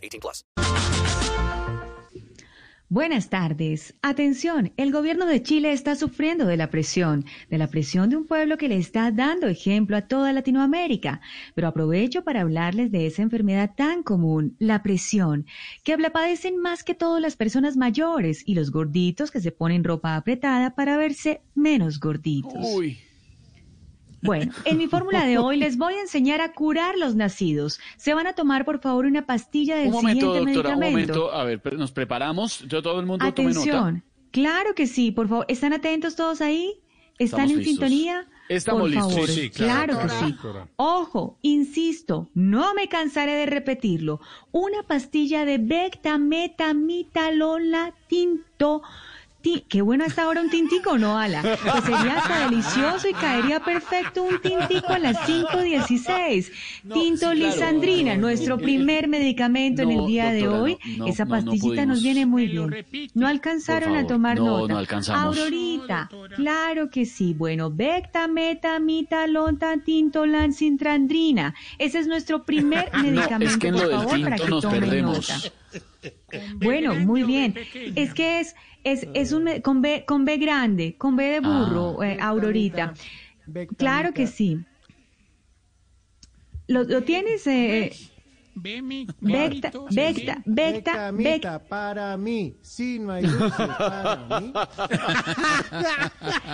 18 plus. Buenas tardes. Atención, el gobierno de Chile está sufriendo de la presión, de la presión de un pueblo que le está dando ejemplo a toda Latinoamérica. Pero aprovecho para hablarles de esa enfermedad tan común, la presión, que la padecen más que todas las personas mayores y los gorditos que se ponen ropa apretada para verse menos gorditos. Uy. Bueno, en mi fórmula de hoy les voy a enseñar a curar los nacidos. Se van a tomar, por favor, una pastilla del Un momento, siguiente doctora, un medicamento. momento. A ver, pero nos preparamos. Yo todo el mundo tome nota. Atención. Claro que sí, por favor. ¿Están atentos todos ahí? ¿Están Estamos en listos. sintonía? Estamos por listos. favor. Sí, sí, claro, que sí. Ojo, insisto, no me cansaré de repetirlo. Una pastilla de bectametamidolona tinto. Ti- Qué bueno hasta ahora un tintico, ¿no, Ala? Que sería hasta delicioso y caería perfecto un tintico a las 5.16. Tinto lisandrina, nuestro primer medicamento en el No, día de hoy. no, no, Esa no, no pastillita nos viene muy bien. No alcanzaron a tomar No, nota. no alcanzamos. Aurorita, claro que sí. Bueno, bectametamidolontatintolancintrandrina. Ese es nuestro primer medicamento, No, es que en por lo del favor, para tinto que nos tomen perdemos. nota. Bueno, muy bien. Es que es, es, es un me- con B, con B grande, con B de burro, eh, Aurorita. Claro que sí. ¿Lo, lo tienes? Eh, Becta, becta, becta, becta. Bectamita para mí. Sí, no hay dulce para mí.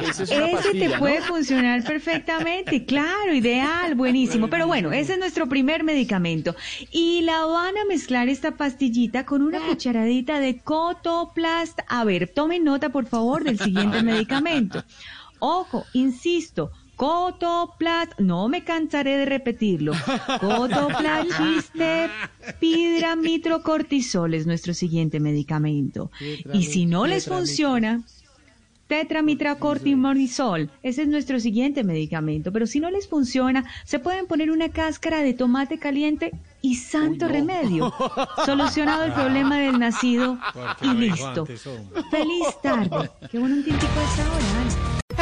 Es Ese pastilla, te ¿no? puede funcionar perfectamente, claro, ideal, buenísimo. Pero bueno, ese es nuestro primer medicamento. Y la van a mezclar esta pastillita con una cucharadita de Cotoplast. A ver, tomen nota, por favor, del siguiente medicamento. Ojo, insisto. Cotoplast, no me cansaré de repetirlo. Cotoplast chiste pidramitrocortisol es nuestro siguiente medicamento. Y si no les funciona, Tetramitracortimortisol, ese es nuestro siguiente medicamento, pero si no les funciona, se pueden poner una cáscara de tomate caliente y santo remedio. Solucionado el problema del nacido y listo. Feliz tarde. Qué bueno un a esta hora.